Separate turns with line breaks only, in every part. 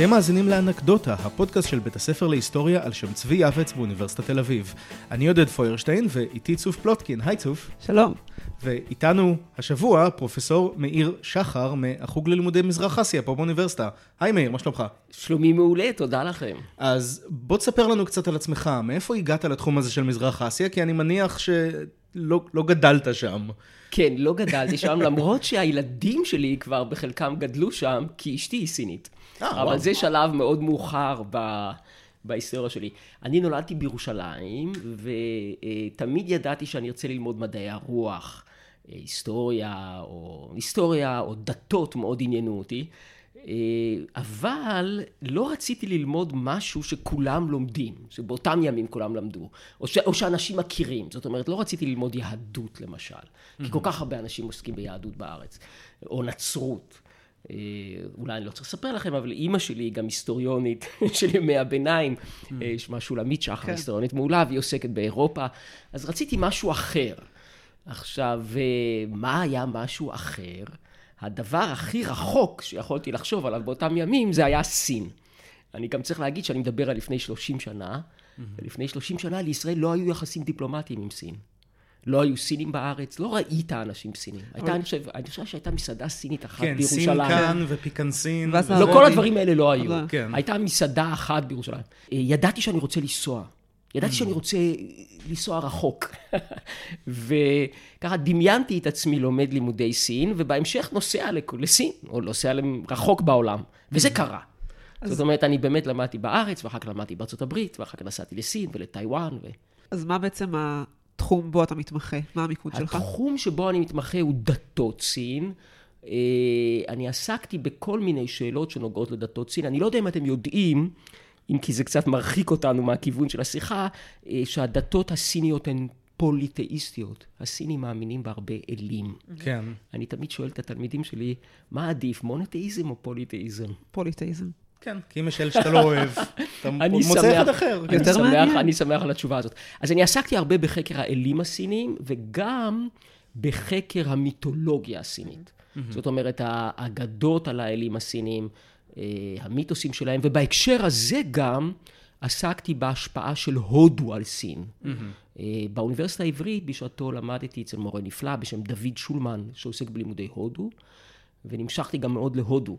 אתם מאזינים לאנקדוטה, הפודקאסט של בית הספר להיסטוריה על שם צבי יעבץ באוניברסיטת תל אביב. אני עודד פוירשטיין ואיתי צוף פלוטקין. היי צוף.
שלום.
ואיתנו השבוע פרופסור מאיר שחר מהחוג ללימודי מזרח אסיה פה באוניברסיטה. היי מאיר, מה שלומך?
שלומי מעולה, תודה לכם.
אז בוא תספר לנו קצת על עצמך, מאיפה הגעת לתחום הזה של מזרח אסיה? כי אני מניח שלא לא גדלת שם.
כן, לא גדלתי שם, למרות שהילדים שלי כבר בחלקם גדלו שם, כי אשתי היא סינית.
אה,
אבל
וואו.
זה שלב מאוד מאוחר ב... בהיסטוריה שלי. אני נולדתי בירושלים, ותמיד ידעתי שאני ארצה ללמוד מדעי הרוח, אה, היסטוריה, או היסטוריה, או דתות מאוד עניינו אותי. אה, אבל לא רציתי ללמוד משהו שכולם לומדים, שבאותם ימים כולם למדו, או, ש, או שאנשים מכירים. זאת אומרת, לא רציתי ללמוד יהדות למשל, כי כל כך הרבה אנשים עוסקים ביהדות בארץ, או נצרות. אה, אולי אני לא צריך לספר לכם, אבל אימא שלי היא גם היסטוריונית של ימי הביניים, אה, שמה שולמית שחר,
כן.
היסטוריונית מעולה, והיא עוסקת באירופה, אז רציתי משהו אחר. עכשיו, אה, מה היה משהו אחר? הדבר הכי רחוק שיכולתי לחשוב עליו באותם ימים זה היה סין. אני גם צריך להגיד שאני מדבר על לפני 30 שנה, ולפני 30 שנה לישראל לא היו יחסים דיפלומטיים עם סין. לא היו סינים בארץ, לא ראית אנשים סינים. הייתה, אני חושב, אני חושב שהייתה מסעדה סינית אחת
כן, סין
בירושלים.
כאן ופיקנסין.
ואז
ו-
לא. כל הדברים האלה לא היו.
אבל-
כן.
הייתה מסעדה אחת בירושלים. אה, ידעתי שאני רוצה לנסוע. ידעתי שאני רוצה לנסוע רחוק. וככה דמיינתי את עצמי לומד לימודי סין, ובהמשך נוסע לסין, או נוסע רחוק בעולם. וזה קרה. זאת אומרת, אני באמת למדתי בארץ, ואחר כך למדתי בארצות הברית, ואחר כך נסעתי לסין ולטיוואן. ו...
אז מה בעצם התחום בו אתה מתמחה? מה המיקוד שלך?
התחום שבו אני מתמחה הוא דתות סין. אה, אני עסקתי בכל מיני שאלות שנוגעות לדתות סין. אני לא יודע אם אתם יודעים, אם כי זה קצת מרחיק אותנו מהכיוון של השיחה, אה, שהדתות הסיניות הן פוליתאיסטיות. הסינים מאמינים בהרבה אלים.
כן.
אני תמיד שואל את התלמידים שלי, מה עדיף, מונותאיזם או פוליתאיזם?
פוליטאיזם.
כן, כי אם יש אלה שאתה לא אוהב, אתה
אני
מוצא אחד אחר.
אני
יותר
שמח-
מעניין.
אני שמח על התשובה הזאת. אז אני עסקתי הרבה בחקר האלים הסינים, וגם בחקר המיתולוגיה הסינית. זאת אומרת, האגדות על האלים הסינים, אה, המיתוסים שלהם, ובהקשר הזה גם עסקתי בהשפעה של הודו על סין. אה, באוניברסיטה העברית בשעתו למדתי אצל מורה נפלא בשם דוד שולמן, שעוסק בלימודי הודו, ונמשכתי גם מאוד להודו.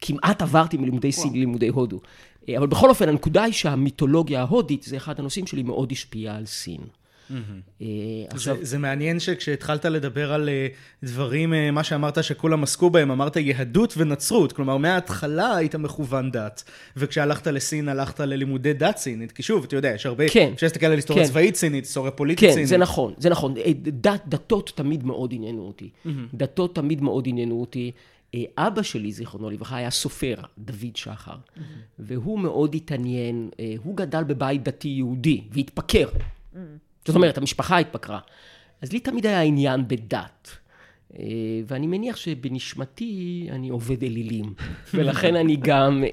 כמעט עברתי מלימודי סין ללימודי הודו. אה, אבל בכל אופן, הנקודה היא שהמיתולוגיה ההודית זה אחד הנושאים שלי מאוד השפיע על סין. אה, עכשיו,
זה, זה מעניין שכשהתחלת לדבר על אה, דברים, מה שאמרת שכולם עסקו בהם, אמרת יהדות ונצרות. כלומר, מההתחלה היית מכוון דת. וכשהלכת לסין, הלכת ללימודי דת סינית. כי שוב, אתה יודע, יש הרבה,
כן.
אפשר להסתכל על היסטוריה
כן.
צבאית סינית, היסטוריה פוליטית
כן,
סינית.
זה נכון, זה נכון. דת, דתות תמיד מאוד עניינו אותי. דתות תמיד מאוד עניינו אותי. אבא שלי, זיכרונו לברכה, היה סופר, דוד שחר, והוא מאוד התעניין, אה, הוא גדל בבית דתי יהודי, והתפקר. זאת אומרת, המשפחה התפקרה. אז לי תמיד היה עניין בדת. אה, ואני מניח שבנשמתי אני עובד אלילים, ולכן אני גם, אה,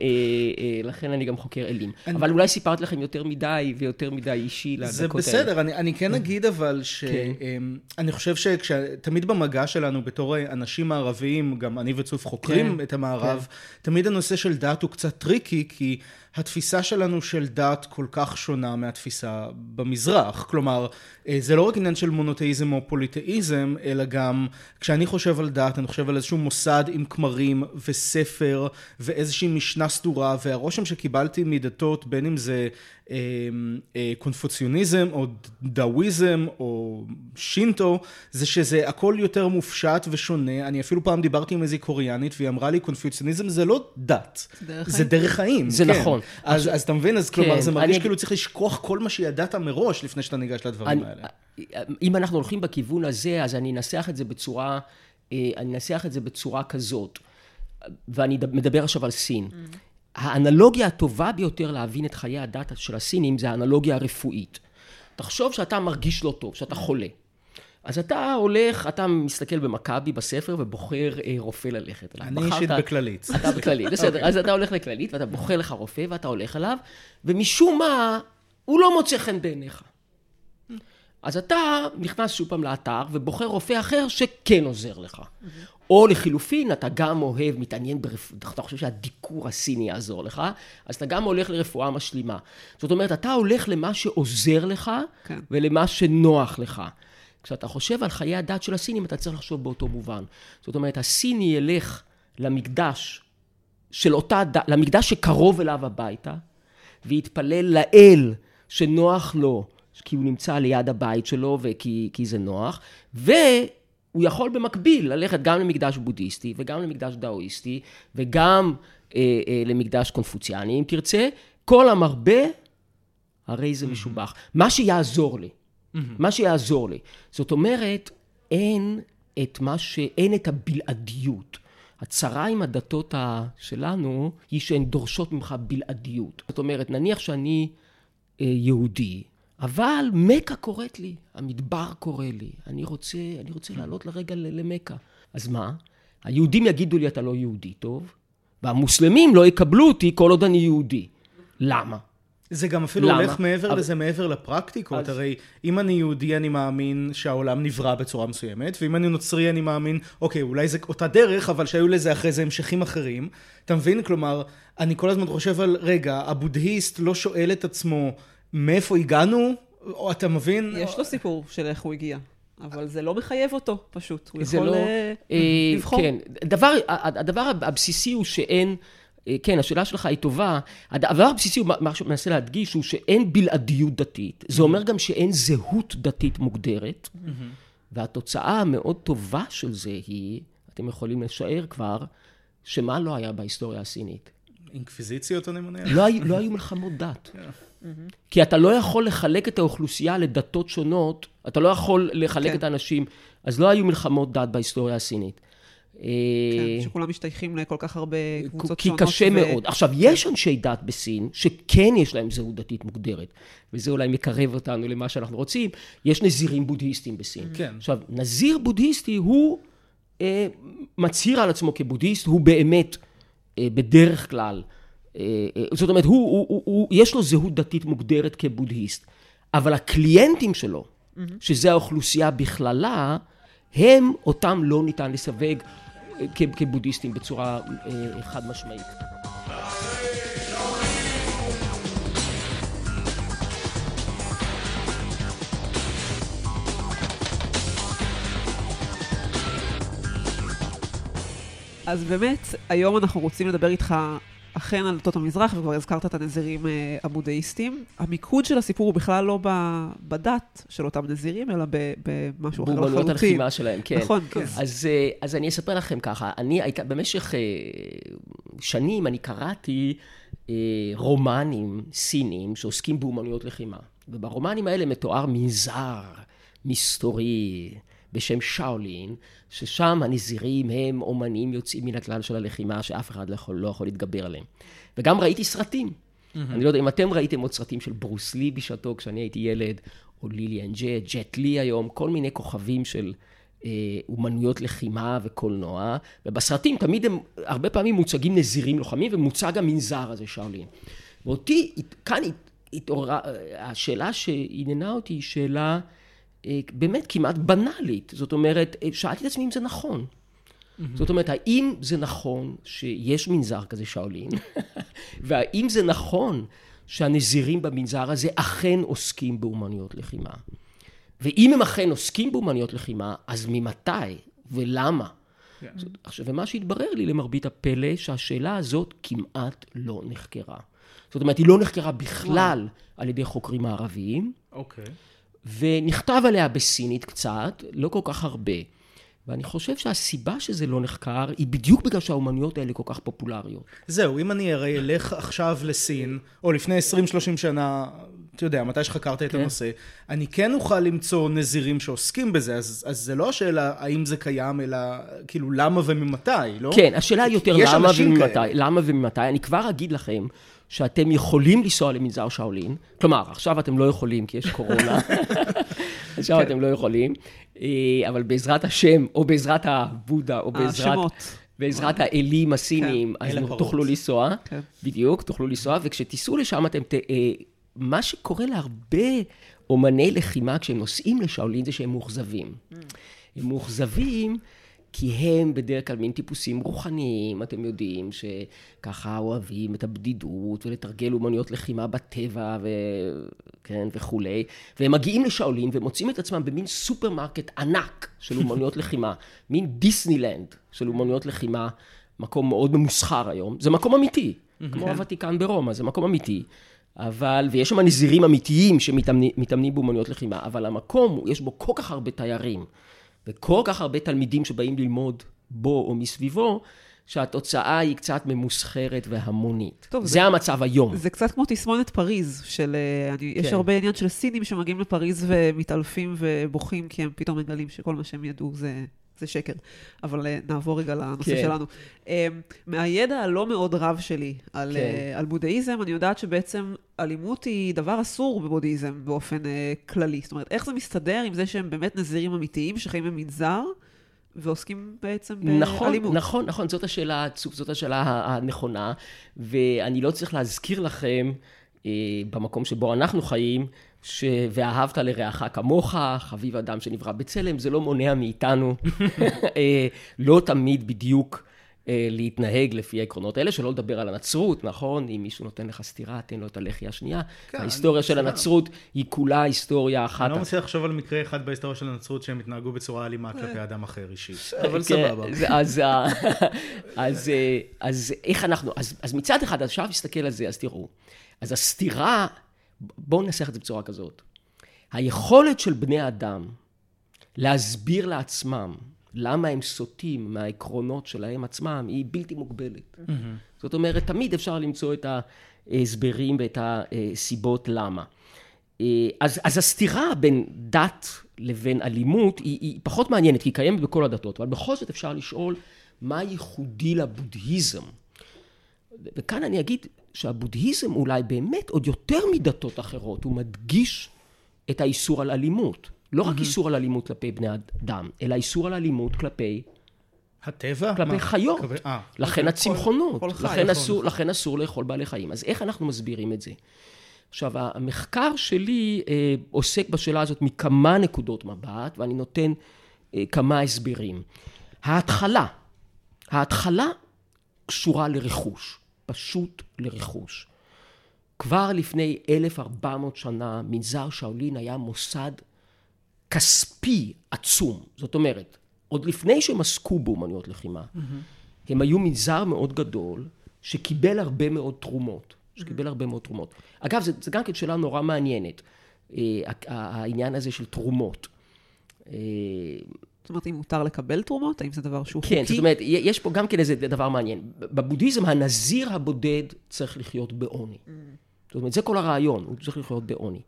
אה, לכן אני גם חוקר אלים. אבל אולי סיפרתי לכם יותר מדי ויותר מדי אישי לדקות
זה
האלה.
בסדר, אני, אני כן אגיד אבל ש...
כן.
אמ, אני חושב שתמיד במגע שלנו בתור אנשים מערביים, גם אני וצוף חוקרים
כן.
את המערב, תמיד הנושא של דת הוא קצת טריקי, כי התפיסה שלנו של דת כל כך שונה מהתפיסה במזרח. כלומר, אה, זה לא רק עניין של מונותאיזם או פוליתאיזם, אלא גם כשאני חושב על דת, אני חושב על איזשהו מוסד עם כמרים וספר ואיזושהי משנה סדורה, והרושם שקיבלתי מדתות, בין אם זה קונפוציוניזם או דאוויזם או שינטו, זה שזה הכל יותר מופשט ושונה. אני אפילו פעם דיברתי עם איזו קוריאנית והיא אמרה לי, קונפוציוניזם זה לא דת,
דרך
זה
חיים."
דרך חיים.
זה
כן.
נכון.
אז, אז אתה מבין, אז כלומר
כן,
זה מרגיש
אני-
כאילו צריך לשכוח כל מה שידעת מראש לפני שאתה ניגש לדברים
אני,
האלה.
אם אנחנו הולכים בכיוון הזה, אז אני אנסח את זה בצורה, אה, אני אנסח את זה בצורה כזאת, ואני מדבר עכשיו על סין. האנלוגיה הטובה ביותר להבין את חיי הדת של הסינים זה האנלוגיה הרפואית. תחשוב שאתה מרגיש לא טוב, שאתה חולה. אז אתה הולך, אתה מסתכל במכבי בספר ובוחר אה, רופא ללכת אליו.
אני אישית בכללית.
אתה בכללית, בסדר. אז אתה הולך לכללית ואתה בוחר לך רופא ואתה הולך אליו, ומשום מה, הוא לא מוצא חן בעיניך. אז אתה נכנס שוב פעם לאתר ובוחר רופא אחר שכן עוזר לך. או לחילופין, אתה גם אוהב, מתעניין ברפואה, אתה חושב שהדיקור הסיני יעזור לך, אז אתה גם הולך לרפואה משלימה. זאת אומרת, אתה הולך למה שעוזר לך
כן.
ולמה שנוח לך. כשאתה חושב על חיי הדת של הסינים, אתה צריך לחשוב באותו מובן. זאת אומרת, הסיני ילך למקדש של אותה דת, למקדש שקרוב אליו הביתה, ויתפלל לאל שנוח לו, כי הוא נמצא ליד הבית שלו וכי כי זה נוח, והוא יכול במקביל ללכת גם למקדש בודהיסטי וגם למקדש דאואיסטי וגם אה, אה, למקדש קונפוציאני, אם תרצה. כל המרבה, הרי זה משובח. מה שיעזור לי, מה שיעזור לי. זאת אומרת, אין את מה ש... אין את הבלעדיות. הצרה עם הדתות שלנו היא שהן דורשות ממך בלעדיות. זאת אומרת, נניח שאני אה, יהודי, אבל מכה קוראת לי, המדבר קורא לי, אני רוצה, אני רוצה לעלות לרגע למכה. אז מה? היהודים יגידו לי, אתה לא יהודי טוב, והמוסלמים לא יקבלו אותי כל עוד אני יהודי. למה?
זה גם אפילו
למה?
הולך מעבר
אבל-
לזה, מעבר לפרקטיקות.
אז-
הרי אם אני יהודי, אני מאמין שהעולם נברא בצורה מסוימת, ואם אני נוצרי, אני מאמין, אוקיי, אולי זה אותה דרך, אבל שהיו לזה אחרי זה המשכים אחרים. אתה מבין? כלומר, אני כל הזמן חושב על, רגע, הבודהיסט לא שואל את עצמו, מאיפה הגענו? או אתה מבין?
יש לו סיפור של איך הוא הגיע, אבל זה לא מחייב אותו, פשוט. הוא
זה
יכול
לא...
אה,
אה,
לבחור.
כן, דבר, הדבר הבסיסי הוא שאין, אה, כן, השאלה שלך היא טובה. הדבר הבסיסי, הוא מה שהוא מנסה להדגיש, הוא שאין בלעדיות דתית. זה אומר גם שאין זהות דתית מוגדרת. והתוצאה המאוד טובה של זה היא, אתם יכולים לשער כבר, שמה לא היה בהיסטוריה הסינית?
אינקוויזיציות, אני מניח?
לא, היו- לא היו מלחמות דת. כי אתה לא יכול לחלק את האוכלוסייה לדתות שונות, אתה לא יכול לחלק
כן.
את האנשים, אז לא היו מלחמות דת בהיסטוריה הסינית. אה,
כן, שכולם משתייכים לכל כך הרבה קבוצות
כי
שונות.
קשה
ו-
מאוד. עכשיו, יש אנשי דת בסין שכן יש להם זהות דתית מוגדרת, וזה אולי מקרב אותנו למה שאנחנו רוצים. יש נזירים בודהיסטים בסין.
כן.
עכשיו, נזיר בודהיסטי הוא אה, מצהיר על עצמו כבודהיסט, הוא באמת, בדרך כלל, אה, אה, זאת אומרת, הוא, הוא, הוא, הוא, יש לו זהות דתית מוגדרת כבודהיסט, אבל הקליינטים שלו, שזה האוכלוסייה בכללה, הם, אותם לא ניתן לסווג אה, כבודהיסטים בצורה אה, חד משמעית.
אז באמת, היום אנחנו רוצים לדבר איתך אכן על דתות המזרח, וכבר הזכרת את הנזירים אה, הבודהיסטים. המיקוד של הסיפור הוא בכלל לא בדת של אותם נזירים, אלא במשהו אחר לחלוטין.
הלחימה שלהם, כן.
נכון,
כן.
אז
אז, אה, אז אני אספר לכם ככה, אני היית- במשך אה, שנים אני קראתי רומנים סינים שעוסקים באומנויות לחימה. וברומנים האלה מתואר מנזר מסתורי בשם שאולין, ששם הנזירים הם אומנים יוצאים מן הכלל של הלחימה שאף אחד לא יכול, לא יכול להתגבר עליהם. וגם ראיתי סרטים. אני לא יודע אם אתם ראיתם עוד סרטים של ברוס לי בשעתו כשאני הייתי ילד, או ליליאן ג'ט, ג'ט לי היום, כל מיני כוכבים של אה, אומנויות לחימה וקולנוע, ובסרטים תמיד הם הרבה פעמים מוצגים נזירים לוחמים, ומוצג המנזר הזה, שאולין. ואותי, כאן הת- התעוררה, אה, השאלה שעניינה אותי היא שאלה באמת כמעט בנאלית. זאת אומרת, אה, שאלתי את עצמי אם זה נכון. זאת אומרת, האם זה נכון שיש מנזר כזה שאולין, והאם זה נכון שהנזירים במנזר הזה אכן עוסקים באומנויות לחימה? ואם הם אכן עוסקים באומנויות לחימה, אז ממתי ולמה? זאת- עכשיו, ומה שהתברר לי למרבית הפלא, שהשאלה הזאת כמעט לא נחקרה. זאת אומרת, היא לא נחקרה בכלל על ידי חוקרים מערביים,
אוקיי.
ונכתב עליה בסינית קצת, לא כל כך הרבה. ואני חושב שהסיבה שזה לא נחקר, היא בדיוק בגלל שהאומנויות האלה כל כך פופולריות.
זהו, אם אני הרי אלך עכשיו לסין, או לפני 20-30 שנה, אתה יודע, מתי שחקרת את
כן.
הנושא, אני כן אוכל למצוא נזירים שעוסקים בזה, אז, אז זה לא השאלה האם זה קיים, אלא כאילו למה וממתי, לא?
כן, השאלה היא יותר למה וממתי.
כאלה.
למה וממתי. אני כבר אגיד לכם שאתם יכולים לנסוע למנזר שאולין. כלומר, עכשיו אתם לא יכולים כי יש קורונה. עכשיו
כן.
אתם לא יכולים. אה, אבל בעזרת השם, או בעזרת הבודה, או בעזרת...
השמות.
בעזרת האלים הסינים,
כן,
אז. תוכלו לנסוע.
כן.
בדיוק, תוכלו לנסוע, וכשתיסעו לשם אתם ת... אה, מה שקורה להרבה אומני לחימה, כשהם נוסעים לשאולין, זה שהם מאוכזבים. הם מאוכזבים כי הם בדרך כלל מין טיפוסים רוחניים, אתם יודעים, שככה אוהבים את הבדידות ולתרגל אומנויות לחימה בטבע ו... כן, וכולי. והם מגיעים לשאולין ומוצאים את עצמם במין סופרמרקט ענק של אומנויות לחימה, מין דיסנילנד של אומנויות לחימה, מקום מאוד ממוסחר היום. זה מקום אמיתי, כמו הוותיקן ברומא, זה מקום אמיתי. אבל, ויש שם נזירים אמיתיים שמתאמנים באומנויות לחימה, אבל המקום, יש בו כל כך הרבה תיירים. וכל כך הרבה תלמידים שבאים ללמוד בו או מסביבו, שהתוצאה היא קצת ממוסחרת והמונית. טוב, זה, זה המצב היום.
זה קצת כמו תסמונת פריז, של... אה, אני, כן. יש הרבה עניין של סינים שמגיעים לפריז ומתעלפים ובוכים, כי הם פתאום מגלים שכל מה שהם ידעו זה זה שקר. אבל uh, נעבור רגע לנושא כן. שלנו. Uh, מהידע הלא מאוד רב שלי על, כן. uh, על בודהיזם, אני יודעת שבעצם אלימות היא דבר אסור בבודהיזם באופן uh, כללי. זאת אומרת, איך זה מסתדר עם זה שהם באמת נזירים אמיתיים שחיים במנזר? ועוסקים בעצם
נכון,
באלימות.
נכון, נכון, זאת השאלה, זאת השאלה הנכונה, ואני לא צריך להזכיר לכם, אה, במקום שבו אנחנו חיים, ש... ואהבת לרעך כמוך, חביב אדם שנברא בצלם, זה לא מונע מאיתנו אה, לא תמיד בדיוק אה, להתנהג לפי העקרונות האלה, שלא לדבר על הנצרות, נכון? אם מישהו נותן לך סטירה, תן לו את הלחי השנייה. כן, ההיסטוריה של הנצרות היא כולה היסטוריה אחת.
אני לא מצליח לחשוב על מקרה אחד בהיסטוריה של הנצרות שהם התנהגו בצורה אלימה כלפי אה. אדם אחר אישית, אבל כן, סבבה.
אז איך אנחנו, אז מצד אחד, אפשר להסתכל על זה, אז תראו. אז הסתירה בואו ננסח את זה בצורה כזאת. היכולת של בני אדם להסביר לעצמם למה הם סוטים מהעקרונות שלהם עצמם היא בלתי מוגבלת. Mm-hmm. זאת אומרת, תמיד אפשר למצוא את ההסברים ואת הסיבות למה. אז, אז הסתירה בין דת לבין אלימות היא, היא פחות מעניינת, כי היא קיימת בכל הדתות, אבל בכל זאת אפשר לשאול מה ייחודי לבודהיזם. וכאן אני אגיד שהבודהיזם אולי באמת עוד יותר מדתות אחרות, הוא מדגיש את האיסור על אלימות. לא רק איסור על אלימות כלפי בני אדם, אלא איסור על אלימות כלפי...
הטבע?
כלפי מה? חיות. כלפי... אה, לכן הצמחונות. כל, כל לכן, אסור, לכן אסור לאכול בעלי חיים. אז איך אנחנו מסבירים את זה? עכשיו, המחקר שלי אה, עוסק בשאלה הזאת מכמה נקודות מבט, ואני נותן אה, כמה הסברים. ההתחלה, ההתחלה קשורה לרכוש. פשוט לרכוש. כבר לפני 1,400 שנה מנזר שאולין היה מוסד כספי עצום. זאת אומרת, עוד לפני שהם עסקו באומנויות לחימה, mm-hmm. הם היו מנזר מאוד גדול שקיבל הרבה מאוד תרומות. שקיבל הרבה מאוד תרומות. אגב, זו גם כן שאלה נורא מעניינת, אה, העניין הזה של תרומות.
זאת אומרת, אם מותר לקבל תרומות? האם זה דבר שהוא
כן,
חוקי?
כן, זאת אומרת, יש פה גם כן איזה דבר מעניין. בבודהיזם הנזיר הבודד צריך לחיות בעוני. Mm. זאת אומרת, זה כל הרעיון, הוא צריך לחיות בעוני.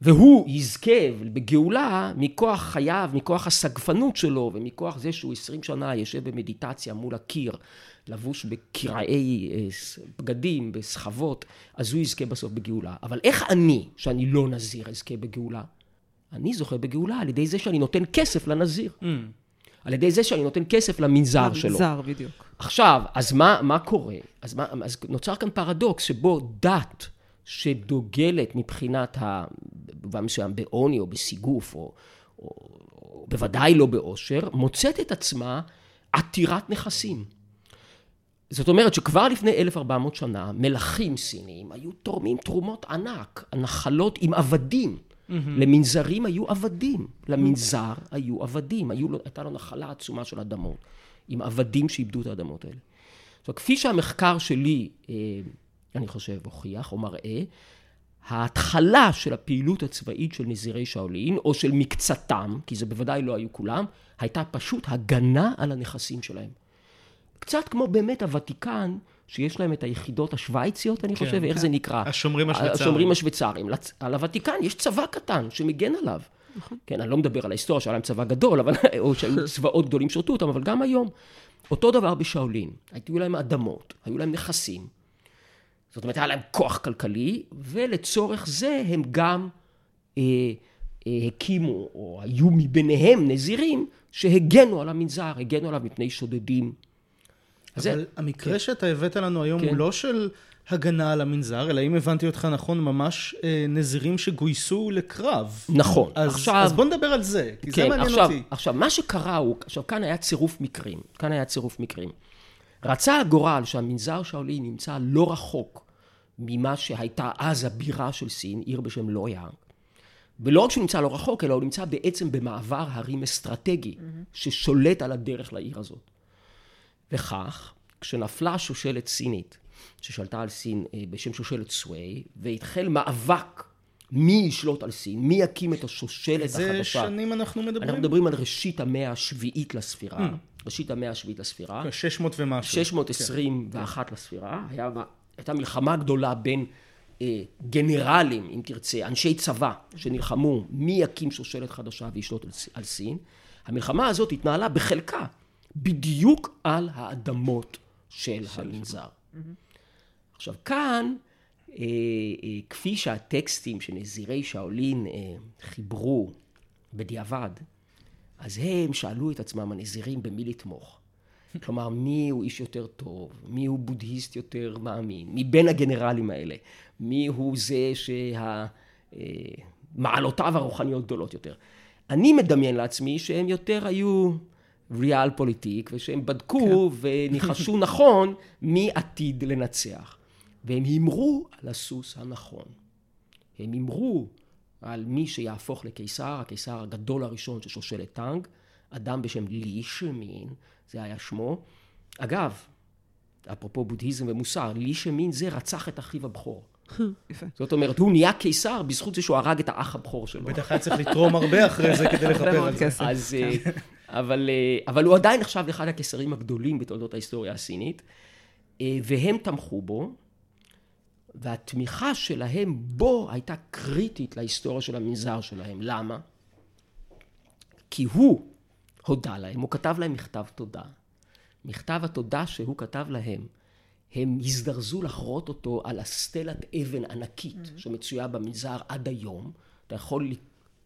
והוא יזכה בגאולה מכוח חייו, מכוח הסגפנות שלו, ומכוח זה שהוא עשרים שנה יושב במדיטציה מול הקיר, לבוש בקרעי אה, בגדים, בסחבות, אז הוא יזכה בסוף בגאולה. אבל איך אני, שאני לא נזיר, אזכה בגאולה? אני זוכה בגאולה על ידי זה שאני נותן כסף לנזיר. Mm. על ידי זה שאני נותן כסף למנזר
למנזר
שלו.
למנזר, בדיוק.
עכשיו, אז מה, מה קורה? אז, מה, אז נוצר כאן פרדוקס שבו דת שדוגלת מבחינת, ה... במובן מסוים, בעוני או בסיגוף, או, או, או בוודאי לא באושר, מוצאת את עצמה עתירת נכסים. זאת אומרת שכבר לפני 1400 שנה, מלכים סינים היו תורמים תרומות ענק, נחלות עם עבדים. Mm-hmm. למנזרים היו עבדים, למנזר היו עבדים, היו, הייתה לו נחלה עצומה של אדמות, עם עבדים שאיבדו את האדמות האלה. עכשיו, כפי שהמחקר שלי, אה, אני חושב, הוכיח או מראה, ההתחלה של הפעילות הצבאית של נזירי שאולין, או של מקצתם, כי זה בוודאי לא היו כולם, הייתה פשוט הגנה על הנכסים שלהם. קצת כמו באמת הוותיקן, שיש להם את היחידות השוויציות, אני כן, חושב, כן. איך זה נקרא?
השומרים השוויצרים.
השומרים השוויצרים. על הוותיקן יש צבא קטן שמגן עליו. נכון. כן, אני לא מדבר על ההיסטוריה שהיה להם צבא גדול, אבל, או שהיו צבאות גדולים שרתו אותם, אבל גם היום. אותו דבר בשאולין. היו להם אדמות, היו להם נכסים. זאת אומרת, היה להם כוח כלכלי, ולצורך זה הם גם אה, אה, הקימו, או היו מביניהם נזירים, שהגנו על המנזר, הגנו עליו מפני שודדים.
אבל זה... המקרה כן. שאתה הבאת לנו היום כן. הוא לא של הגנה על המנזר, אלא אם הבנתי אותך נכון, ממש אה, נזירים שגויסו לקרב.
נכון.
אז,
עכשיו...
אז בוא נדבר על זה, כי
כן,
זה מעניין
עכשיו,
אותי.
עכשיו, מה שקרה הוא, עכשיו, כאן היה צירוף מקרים. כאן היה צירוף מקרים. רצה הגורל שהמנזר שאולי נמצא לא רחוק ממה שהייתה אז הבירה של סין, עיר בשם לויאנג. ולא רק שהוא נמצא לא רחוק, אלא הוא נמצא בעצם במעבר הרים אסטרטגי, ששולט על הדרך לעיר הזאת. וכך, כשנפלה שושלת סינית, ששלטה על סין אה, בשם שושלת סווי, והתחל מאבק מי ישלוט על סין, מי יקים את השושלת
איזה
החדשה.
שנים אנחנו מדברים?
אנחנו מדברים על ראשית המאה השביעית לספירה, ראשית המאה השביעית לספירה,
600 ומשהו.
621 לספירה, היה, הייתה מלחמה גדולה בין אה, גנרלים, אם תרצה, אנשי צבא, שנלחמו מי יקים שושלת חדשה וישלוט על סין. המלחמה הזאת התנהלה בחלקה בדיוק על האדמות של המנזר. עכשיו כאן, אה, אה, כפי שהטקסטים שנזירי שאולין אה, חיברו בדיעבד, אז הם שאלו את עצמם, הנזירים, במי לתמוך. כלומר, מי הוא איש יותר טוב? מי הוא בודהיסט יותר מאמין? מבין הגנרלים האלה? מי הוא זה שמעלותיו הרוחניות גדולות יותר? אני מדמיין לעצמי שהם יותר היו ריאל פוליטיק, ושהם בדקו וניחשו נכון מי עתיד לנצח. והם הימרו על הסוס הנכון. הם הימרו על מי שיהפוך לקיסר, הקיסר הגדול הראשון של שושלת טאנג, אדם בשם לי שמין, זה היה שמו. אגב, אפרופו בודהיזם ומוסר, לי שמין זה רצח את אחיו הבכור.
יפה.
זאת אומרת, הוא נהיה קיסר בזכות זה שהוא הרג את האח הבכור שלו.
בטח היה צריך לתרום הרבה אחרי זה כדי לכפר על זה.
אז, אה, אבל, אה, אבל הוא עדיין נחשב לאחד הקיסרים הגדולים בתולדות ההיסטוריה הסינית, אה, והם תמכו בו, והתמיכה שלהם בו הייתה קריטית להיסטוריה של המנזר שלהם. למה? כי הוא הודה להם, הוא כתב להם מכתב תודה. מכתב התודה שהוא כתב להם, הם הזדרזו לחרות אותו על אסטלת אבן ענקית שמצויה במנזר עד היום. אתה יכול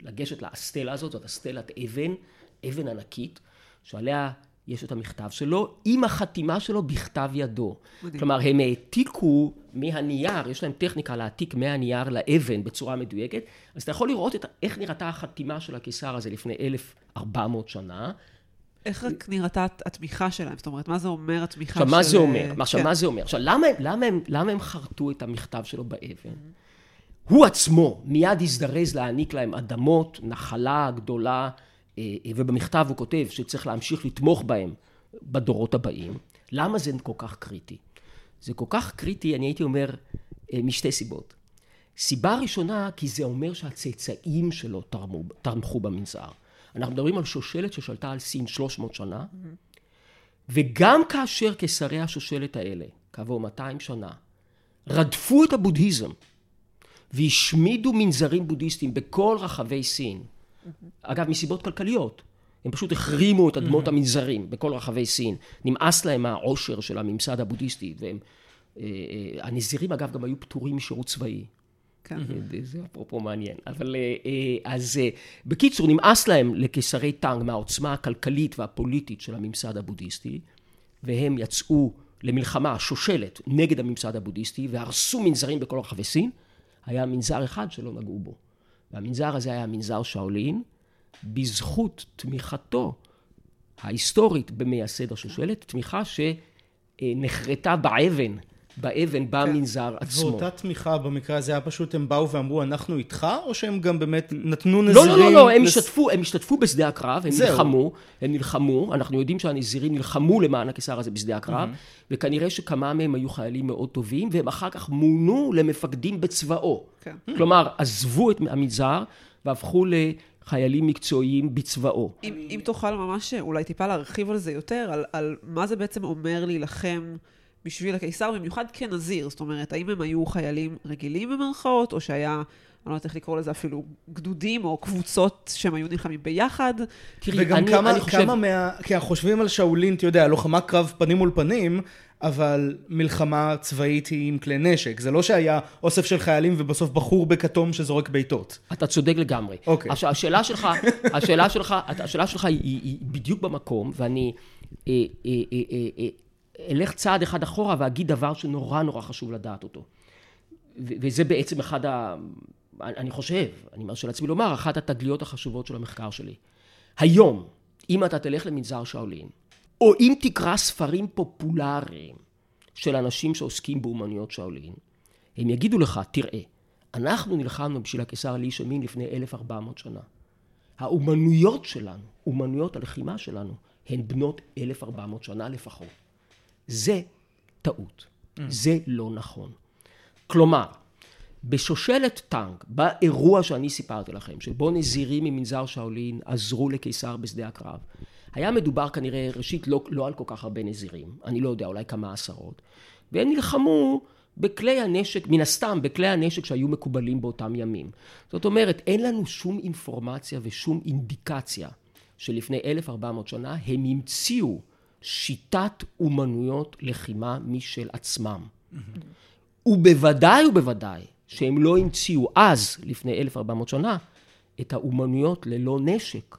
לגשת לאסטלה הזאת, זאת אסטלת אבן, אבן ענקית, שעליה יש את המכתב שלו, עם החתימה שלו בכתב ידו.
מדהים.
כלומר, הם העתיקו מהנייר, יש להם טכניקה להעתיק מהנייר לאבן בצורה מדויקת, אז אתה יכול לראות את, איך נראתה החתימה של הקיסר הזה לפני 1,400 שנה.
איך רק נראתה התמיכה שלהם? זאת אומרת, מה זה אומר התמיכה
עכשיו,
של...
מה זה אומר?
אה,
עכשיו,
כן.
מה זה אומר? עכשיו, למה, למה, הם, למה הם חרטו את המכתב שלו באבן? הוא עצמו מיד הזדרז להעניק להם אדמות, נחלה גדולה, ובמכתב הוא כותב שצריך להמשיך לתמוך בהם בדורות הבאים. למה זה כל כך קריטי? זה כל כך קריטי, אני הייתי אומר, אה, משתי סיבות. סיבה ראשונה, כי זה אומר שהצאצאים שלו תרמו, תמכו במנזר. אנחנו מדברים על שושלת ששלטה על סין 300 שנה, וגם כאשר קיסרי השושלת האלה, כעבור 200 שנה, רדפו את הבודהיזם והשמידו מנזרים בודהיסטיים בכל רחבי סין, אגב, מסיבות כלכליות. הם פשוט החרימו את אדמות המנזרים בכל רחבי סין. נמאס להם העושר של הממסד הבודהיסטי, והם... אה, אה, הנזירים, אגב, גם היו פטורים משירות צבאי.
כן.
זה- זה אפרופו מעניין. אבל אה, אה, אז אה, בקיצור, נמאס להם לקיסרי טאנג מהעוצמה הכלכלית והפוליטית של הממסד הבודהיסטי, והם יצאו למלחמה שושלת נגד הממסד הבודהיסטי, והרסו מנזרים בכל רחבי סין. היה מנזר אחד שלא נגעו בו. והמנזר הזה היה מנזר שאולין, בזכות תמיכתו ההיסטורית במייסד השושלת, תמיכה שנחרטה באבן, באבן במנזר עצמו.
ואותה תמיכה במקרה הזה היה פשוט, הם באו ואמרו, אנחנו איתך, או שהם גם באמת נתנו
לא,
נזירים?
לא, לא, לא, הם
לס-
השתתפו, הם השתתפו בשדה הקרב, הם
זהו.
נלחמו, הם נלחמו, אנחנו יודעים שהנזירים נלחמו למען הקיסר הזה בשדה הקרב, וכנראה שכמה מהם היו חיילים מאוד טובים, והם אחר כך מונו למפקדים בצבאו.
כן.
כלומר, עזבו את המנזר והפכו לחיילים מקצועיים בצבאו.
אם, אם תוכל ממש אולי טיפה להרחיב על זה יותר, על, על מה זה בעצם אומר להילחם בשביל הקיסר, במיוחד כנזיר. זאת אומרת, האם הם היו חיילים רגילים במרכאות, או שהיה, אני לא יודעת איך לקרוא לזה אפילו, גדודים או קבוצות שהם היו נלחמים ביחד?
תראי,
וגם
אני,
כמה,
אני חושב...
כמה מה... כי אנחנו חושבים על שאולין, אתה יודע, לוחמה קרב פנים מול פנים, אבל מלחמה צבאית היא עם כלי נשק. זה לא שהיה אוסף של חיילים ובסוף בחור בכתום שזורק בעיטות.
אתה צודק לגמרי.
אוקיי.
עכשיו, השאלה שלך, השאלה שלך, השאלה שלך היא, היא, היא בדיוק במקום, ואני... אה, אה, אה, אה, אה, אלך צעד אחד אחורה ואגיד דבר שנורא נורא חשוב לדעת אותו. וזה בעצם אחד ה... אני חושב, אני מרשה לעצמי לומר, אחת התגליות החשובות של המחקר שלי. היום, אם אתה תלך למנזר שאולין, או אם תקרא ספרים פופולריים של אנשים שעוסקים באומנויות שאולין, הם יגידו לך, תראה, אנחנו נלחמנו בשביל הקיסר לי שמין לפני 1400 שנה. האומנויות שלנו, אומנויות הלחימה שלנו, הן בנות 1400 שנה לפחות. זה טעות. Mm. זה לא נכון. כלומר, בשושלת טנק, באירוע שאני סיפרתי לכם, שבו נזירים ממנזר שאולין עזרו לקיסר בשדה הקרב, היה מדובר כנראה, ראשית, לא, לא על כל כך הרבה נזירים, אני לא יודע, אולי כמה עשרות, והם נלחמו בכלי הנשק, מן הסתם, בכלי הנשק שהיו מקובלים באותם ימים. זאת אומרת, אין לנו שום אינפורמציה ושום אינדיקציה שלפני 1400 שנה הם המציאו שיטת אומנויות לחימה משל עצמם. ובוודאי ובוודאי שהם לא המציאו אז, לפני 1400 שנה, את האומנויות ללא נשק,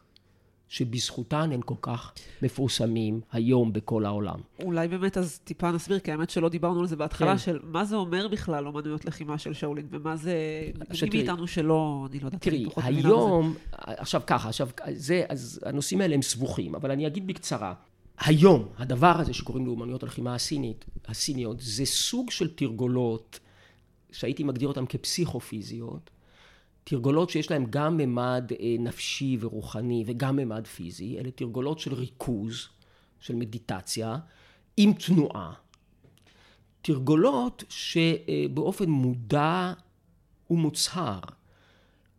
שבזכותן הם כל כך מפורסמים היום בכל העולם.
אולי באמת אז טיפה נסביר, כי האמת שלא דיברנו על זה בהתחלה, כן. של מה זה אומר בכלל אומנויות לחימה של שאולין, ומה זה, מי מאיתנו שלא, אני לא יודעת,
תראי, היום, עכשיו ככה, עכשיו, זה, אז הנושאים האלה הם סבוכים, אבל אני אגיד בקצרה. היום, הדבר הזה שקוראים לאומנויות הלחימה הסינית, הסיניות, זה סוג של תרגולות שהייתי מגדיר אותן כפסיכופיזיות, תרגולות שיש להן גם ממד אה, נפשי ורוחני וגם ממד פיזי, אלה תרגולות של ריכוז, של מדיטציה, עם תנועה. תרגולות שבאופן מודע ומוצהר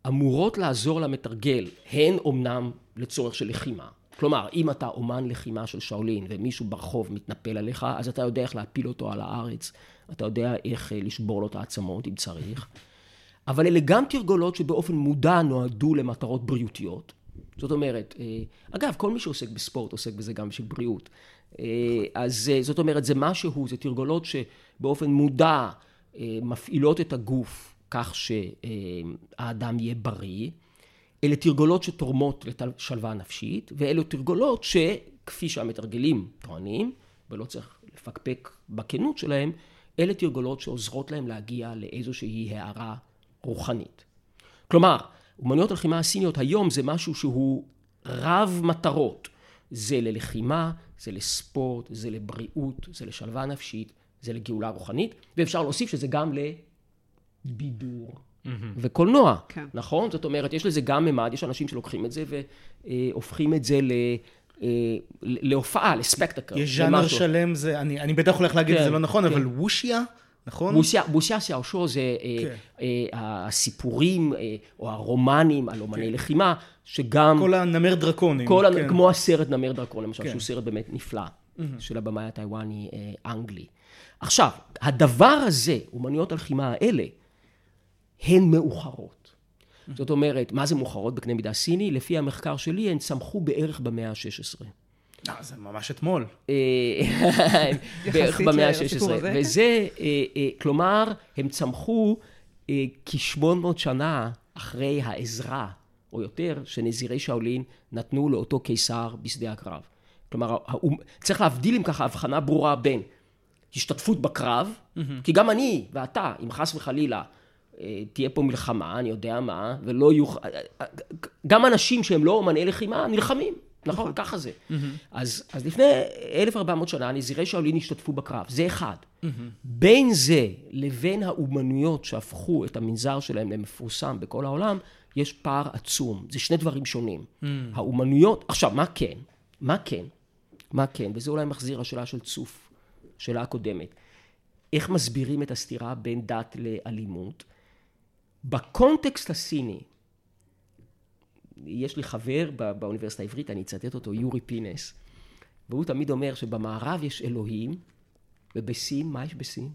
אמורות לעזור למתרגל, הן אומנם לצורך של לחימה. כלומר, אם אתה אומן לחימה של שאולין ומישהו ברחוב מתנפל עליך, אז אתה יודע איך להפיל אותו על הארץ, אתה יודע איך אה, לשבור לו את העצמות אם צריך. אבל אלה גם תרגולות שבאופן מודע נועדו למטרות בריאותיות. זאת אומרת, אה, אגב, כל מי שעוסק בספורט עוסק בזה גם בשביל בריאות. אה, אז זאת אומרת, זה משהו, זה תרגולות שבאופן מודע מפעילות את הגוף כך שהאדם יהיה בריא. אלה תרגולות שתורמות לשלווה נפשית, ואלו תרגולות שכפי שהמתרגלים טוענים, ולא צריך לפקפק בכנות שלהם, אלה תרגולות שעוזרות להם להגיע לאיזושהי הערה רוחנית. כלומר, אומנויות הלחימה הסיניות היום זה משהו שהוא רב מטרות. זה ללחימה, זה לספורט, זה לבריאות, זה לשלווה נפשית, זה לגאולה רוחנית, ואפשר להוסיף שזה גם לבידור. Mm-hmm. וקולנוע, כן. נכון? זאת אומרת, יש לזה גם ממד, יש אנשים שלוקחים את זה והופכים את זה ל... אה, להופעה, לספקטקל.
יש ז'אנר שלם, זה, אני, אני בטח הולך להגיד כן, את זה לא נכון, כן. אבל וושיה, נכון?
וושיה, וושיה סיאושו זה אה, כן. אה, הסיפורים אה, או הרומנים על אומני כן. לחימה, שגם...
כל הנמר דרקונים.
כל כן. כמו הסרט נמר דרקון, למשל, כן. שהוא סרט באמת נפלא, mm-hmm. של הבמאי הטיוואני אה, אנגלי. עכשיו, הדבר הזה, אומנויות הלחימה האלה, הן מאוחרות. זאת אומרת, מה זה מאוחרות בקנה מידה סיני? לפי המחקר שלי, הן צמחו בערך במאה ה-16.
לא, זה ממש אתמול. אה,
בערך במאה ה-16. וזה, אה, אה, כלומר, הם צמחו כ-800 שנה אחרי העזרה, או יותר, שנזירי שאולין נתנו לאותו קיסר בשדה הקרב. כלומר, צריך להבדיל עם ככה הבחנה ברורה בין השתתפות בקרב, כי גם אני ואתה, אם חס וחלילה, תהיה פה מלחמה, אני יודע מה, ולא יהיו... גם אנשים שהם לא אומני לחימה נלחמים, נכון? נכון. ככה זה. אז, אז לפני 1400 שנה נזירי שאולין השתתפו בקרב, זה אחד. בין זה לבין האומנויות שהפכו את המנזר שלהם למפורסם בכל העולם, יש פער עצום. זה שני דברים שונים. האומנויות, עכשיו, מה כן? מה כן? מה כן? וזה אולי מחזיר לשאלה של צוף, שאלה הקודמת. איך מסבירים את הסתירה בין דת לאלימות? בקונטקסט הסיני, יש לי חבר באוניברסיטה העברית, אני אצטט אותו, יורי פינס, והוא תמיד אומר שבמערב יש אלוהים, ובסין, מה יש בסין?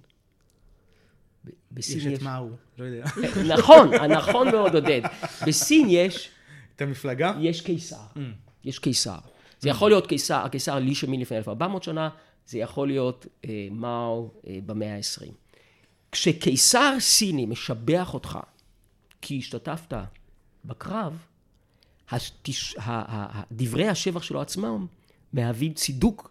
בסין יש... יש את מה הוא, לא יודע.
נכון, נכון מאוד, עודד. בסין יש...
את המפלגה?
יש קיסר. Mm. יש קיסר. זה יכול להיות קיסר, הקיסר לי שמין לפני 1400 שנה, זה יכול להיות אה, מאו אה, במאה ה-20. כשקיסר סיני משבח אותך כי השתתפת בקרב, התש... דברי השבח שלו עצמם מהווים צידוק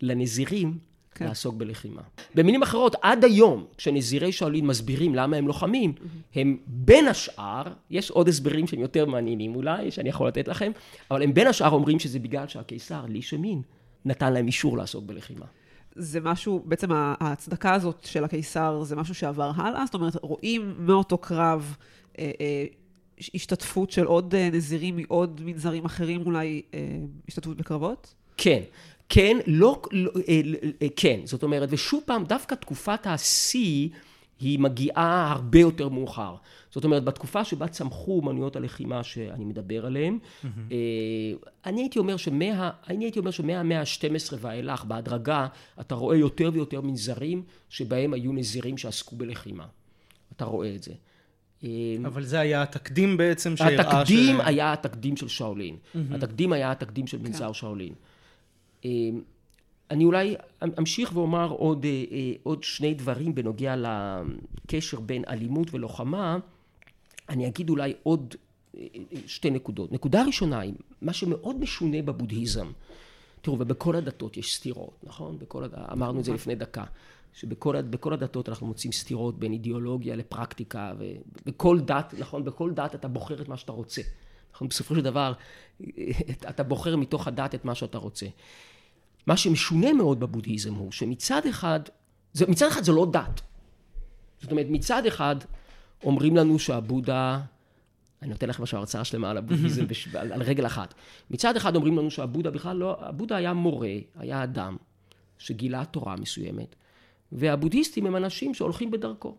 לנזירים כן. לעסוק בלחימה. במילים אחרות, עד היום, כשנזירי שואלין מסבירים למה הם לוחמים, הם בין השאר, יש עוד הסברים שהם יותר מעניינים אולי, שאני יכול לתת לכם, אבל הם בין השאר אומרים שזה בגלל שהקיסר, לי שמין, נתן להם אישור לעסוק בלחימה.
זה משהו, בעצם ההצדקה הזאת של הקיסר זה משהו שעבר הלאה? זאת אומרת, רואים מאותו קרב השתתפות של עוד אה, נזירים מעוד מנזרים אחרים, אולי אה, השתתפות בקרבות?
כן. כן, לא, לא אה, אה, כן, זאת אומרת, ושוב פעם, דווקא תקופת השיא היא מגיעה הרבה יותר מאוחר. זאת אומרת, בתקופה שבה צמחו אומנויות הלחימה שאני מדבר עליהן, mm-hmm. אה, אני הייתי אומר שמה, אני הייתי אומר שמהמאה ה-12 ואילך, בהדרגה, אתה רואה יותר ויותר מנזרים שבהם היו נזירים שעסקו בלחימה. אתה רואה את זה.
אה, אבל זה היה התקדים בעצם שהראה
ש... התקדים היה התקדים של שאולין. Mm-hmm. התקדים היה התקדים של מנזר כן. שאולין. אה, אני אולי אמשיך ואומר עוד, עוד שני דברים בנוגע לקשר בין אלימות ולוחמה. אני אגיד אולי עוד אה, אה, שתי נקודות. נקודה ראשונה היא, מה שמאוד משונה בבודהיזם, תראו, ובכל הדתות יש סתירות, נכון? בכל, אמרנו את זה לפני דקה, שבכל הדתות אנחנו מוצאים סתירות בין אידיאולוגיה לפרקטיקה, ובכל דת, נכון? בכל דת אתה בוחר את מה שאתה רוצה. נכון? בסופו של דבר, אה, אתה בוחר מתוך הדת את מה שאתה רוצה. מה שמשונה מאוד בבודהיזם הוא שמצד אחד, זה, מצד אחד זה לא דת. זאת אומרת, מצד אחד אומרים לנו שהבודה, אני נותן לכם עכשיו הרצאה שלמה על הבודהיזם על, על רגל אחת. מצד אחד אומרים לנו שהבודה בכלל לא, הבודה היה מורה, היה אדם שגילה תורה מסוימת, והבודהיסטים הם אנשים שהולכים בדרכו.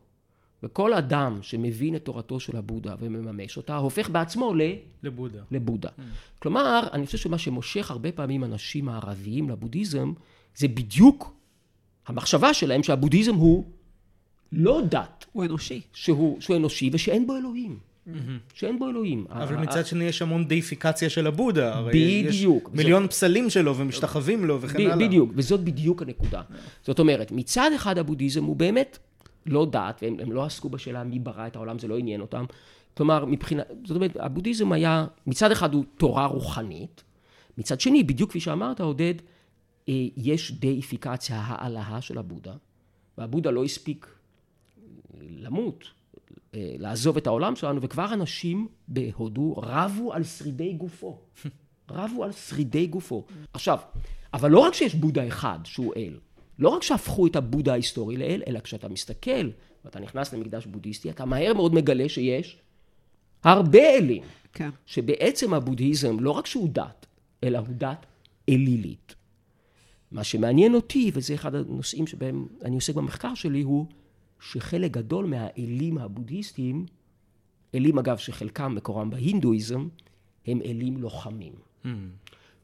וכל אדם שמבין את תורתו של הבודה ומממש אותה, הופך בעצמו ל...
לבודה.
לבודה. Mm. כלומר, אני חושב שמה שמושך הרבה פעמים אנשים מערביים לבודהיזם, זה בדיוק המחשבה שלהם שהבודהיזם הוא לא דת.
הוא אנושי.
שהוא, שהוא אנושי ושאין בו אלוהים. שאין בו אלוהים.
אבל מצד שני יש המון דאיפיקציה של הבודה.
בדיוק.
יש מיליון פסלים שלו ומשתחווים לו וכן הלאה.
בדיוק, וזאת בדיוק הנקודה. זאת אומרת, מצד אחד הבודהיזם הוא באמת לא דת, והם לא עסקו בשאלה מי ברא את העולם, זה לא עניין אותם. כלומר, מבחינת, זאת אומרת, הבודהיזם היה, מצד אחד הוא תורה רוחנית, מצד שני, בדיוק כפי שאמרת, עודד, אה, יש דאיפיקציה, העלאה של הבודה, והבודה לא הספיק למות, אה, לעזוב את העולם שלנו, וכבר אנשים בהודו רבו על שרידי גופו. רבו על שרידי גופו. עכשיו, אבל לא רק שיש בודה אחד שהוא אל, לא רק שהפכו את הבודה ההיסטורי לאל, אלא כשאתה מסתכל ואתה נכנס למקדש בודהיסטי, אתה מהר מאוד מגלה שיש הרבה אלים. כן. שבעצם הבודהיזם, לא רק שהוא דת, אלא הוא דת אלילית. מה שמעניין אותי, וזה אחד הנושאים שבהם אני עוסק במחקר שלי, הוא שחלק גדול מהאלים הבודהיסטיים, אלים אגב שחלקם מקורם בהינדואיזם, הם אלים לוחמים. Mm.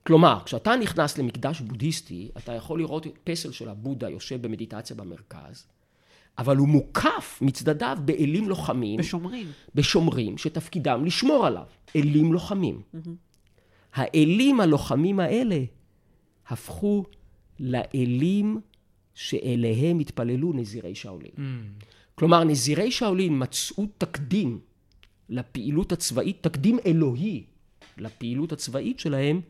כלומר, כשאתה נכנס למקדש בודהיסטי, אתה יכול לראות פסל של הבודה יושב במדיטציה במרכז, אבל הוא מוקף מצדדיו באלים לוחמים.
בשומרים.
בשומרים, שתפקידם לשמור עליו. אלים לוחמים. Mm-hmm. האלים הלוחמים האלה הפכו לאלים שאליהם התפללו נזירי שאולין. Mm. כלומר, נזירי שאולין מצאו תקדים לפעילות הצבאית, תקדים אלוהי לפעילות הצבאית שלהם,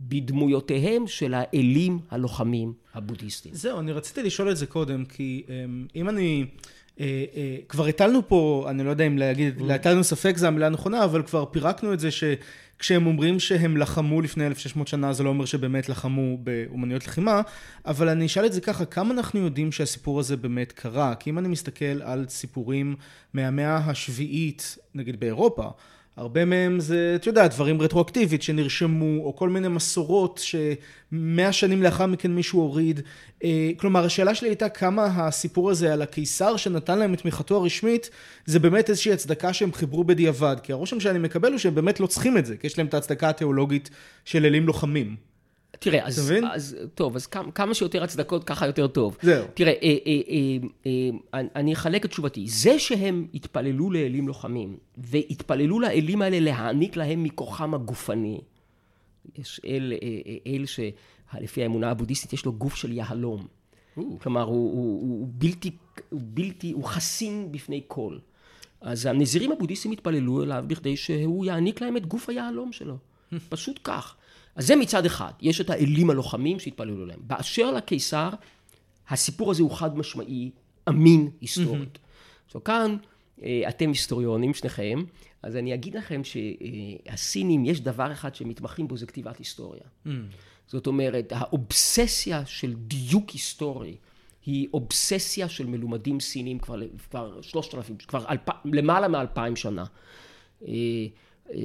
בדמויותיהם של האלים הלוחמים הבודהיסטים.
זהו, אני רציתי לשאול את זה קודם, כי אמ, אם אני... אה, אה, כבר הטלנו פה, אני לא יודע אם להגיד, mm. הטלנו ספק זה המילה הנכונה, אבל כבר פירקנו את זה ש... כשהם אומרים שהם לחמו לפני 1600 שנה, זה לא אומר שבאמת לחמו באומנויות לחימה, אבל אני אשאל את זה ככה, כמה אנחנו יודעים שהסיפור הזה באמת קרה? כי אם אני מסתכל על סיפורים מהמאה השביעית, נגיד באירופה, הרבה מהם זה, אתה יודע, דברים רטרואקטיבית שנרשמו, או כל מיני מסורות שמאה שנים לאחר מכן מישהו הוריד. אה, כלומר, השאלה שלי הייתה כמה הסיפור הזה על הקיסר שנתן להם את תמיכתו הרשמית, זה באמת איזושהי הצדקה שהם חיברו בדיעבד. כי הרושם שאני מקבל הוא שהם באמת לא צריכים את זה, כי יש להם את ההצדקה התיאולוגית של אלים לוחמים.
תראה, אז, אז טוב, אז כמה, כמה שיותר הצדקות, ככה יותר טוב.
זהו.
תראה, אה, אה, אה, אה, אני אחלק את תשובתי. זה שהם התפללו לאלים לוחמים, והתפללו לאלים האלה להעניק להם מכוחם הגופני. יש אל, אה, אה, אל שלפי האמונה הבודהיסטית יש לו גוף של יהלום. כלומר, הוא, הוא, הוא, בלתי, הוא בלתי, הוא חסין בפני כל. אז הנזירים הבודהיסטים התפללו אליו בכדי שהוא יעניק להם את גוף היהלום שלו. פשוט כך. אז זה מצד אחד, יש את האלים הלוחמים שהתפללו להם. באשר לקיסר, הסיפור הזה הוא חד משמעי, אמין היסטורית. עכשיו כאן, אה, אתם היסטוריונים, שניכם, אז אני אגיד לכם שהסינים, יש דבר אחד שהם מתמחים בו, זה כתיבת היסטוריה. זאת אומרת, האובססיה של דיוק היסטורי, היא אובססיה של מלומדים סינים כבר, כבר שלושת אלפים, כבר אלפ, למעלה מאלפיים שנה. אה,